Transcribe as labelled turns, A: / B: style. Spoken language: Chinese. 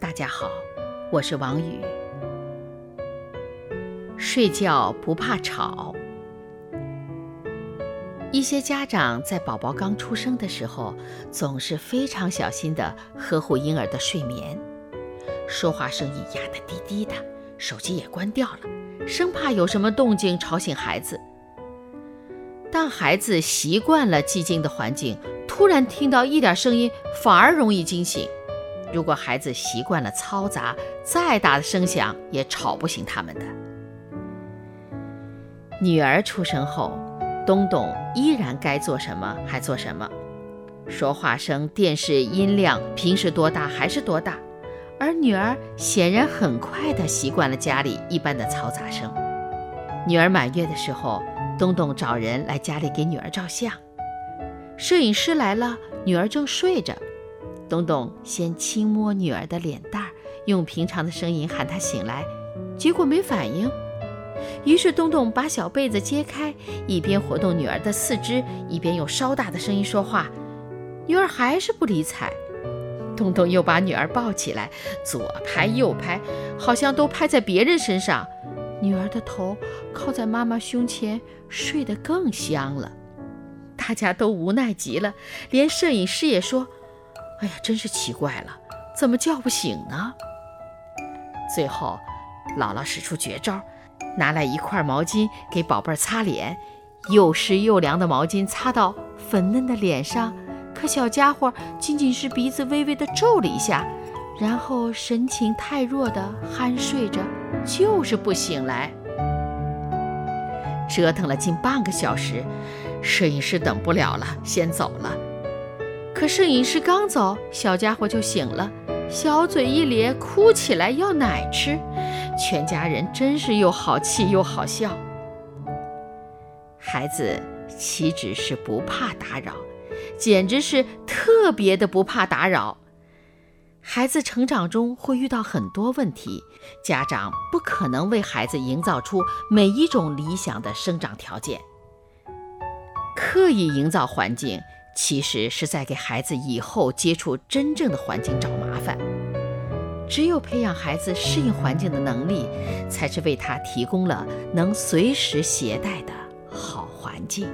A: 大家好，我是王宇。睡觉不怕吵。一些家长在宝宝刚出生的时候，总是非常小心地呵护婴儿的睡眠，说话声音压得低低的。手机也关掉了，生怕有什么动静吵醒孩子。当孩子习惯了寂静的环境，突然听到一点声音，反而容易惊醒。如果孩子习惯了嘈杂，再大的声响也吵不醒他们的。女儿出生后，东东依然该做什么还做什么，说话声、电视音量，平时多大还是多大。而女儿显然很快地习惯了家里一般的嘈杂声。女儿满月的时候，东东找人来家里给女儿照相。摄影师来了，女儿正睡着。东东先轻摸女儿的脸蛋儿，用平常的声音喊她醒来，结果没反应。于是东东把小被子揭开，一边活动女儿的四肢，一边用稍大的声音说话。女儿还是不理睬。东东又把女儿抱起来，左拍右拍，好像都拍在别人身上。女儿的头靠在妈妈胸前，睡得更香了。大家都无奈极了，连摄影师也说：“哎呀，真是奇怪了，怎么叫不醒呢？”最后，姥姥使出绝招，拿来一块毛巾给宝贝儿擦脸，又湿又凉的毛巾擦到粉嫩的脸上。可小家伙仅仅是鼻子微微的皱了一下，然后神情太弱的酣睡着，就是不醒来。折腾了近半个小时，摄影师等不了了，先走了。可摄影师刚走，小家伙就醒了，小嘴一咧，哭起来要奶吃。全家人真是又好气又好笑。孩子岂止是不怕打扰？简直是特别的不怕打扰。孩子成长中会遇到很多问题，家长不可能为孩子营造出每一种理想的生长条件。刻意营造环境，其实是在给孩子以后接触真正的环境找麻烦。只有培养孩子适应环境的能力，才是为他提供了能随时携带的好环境。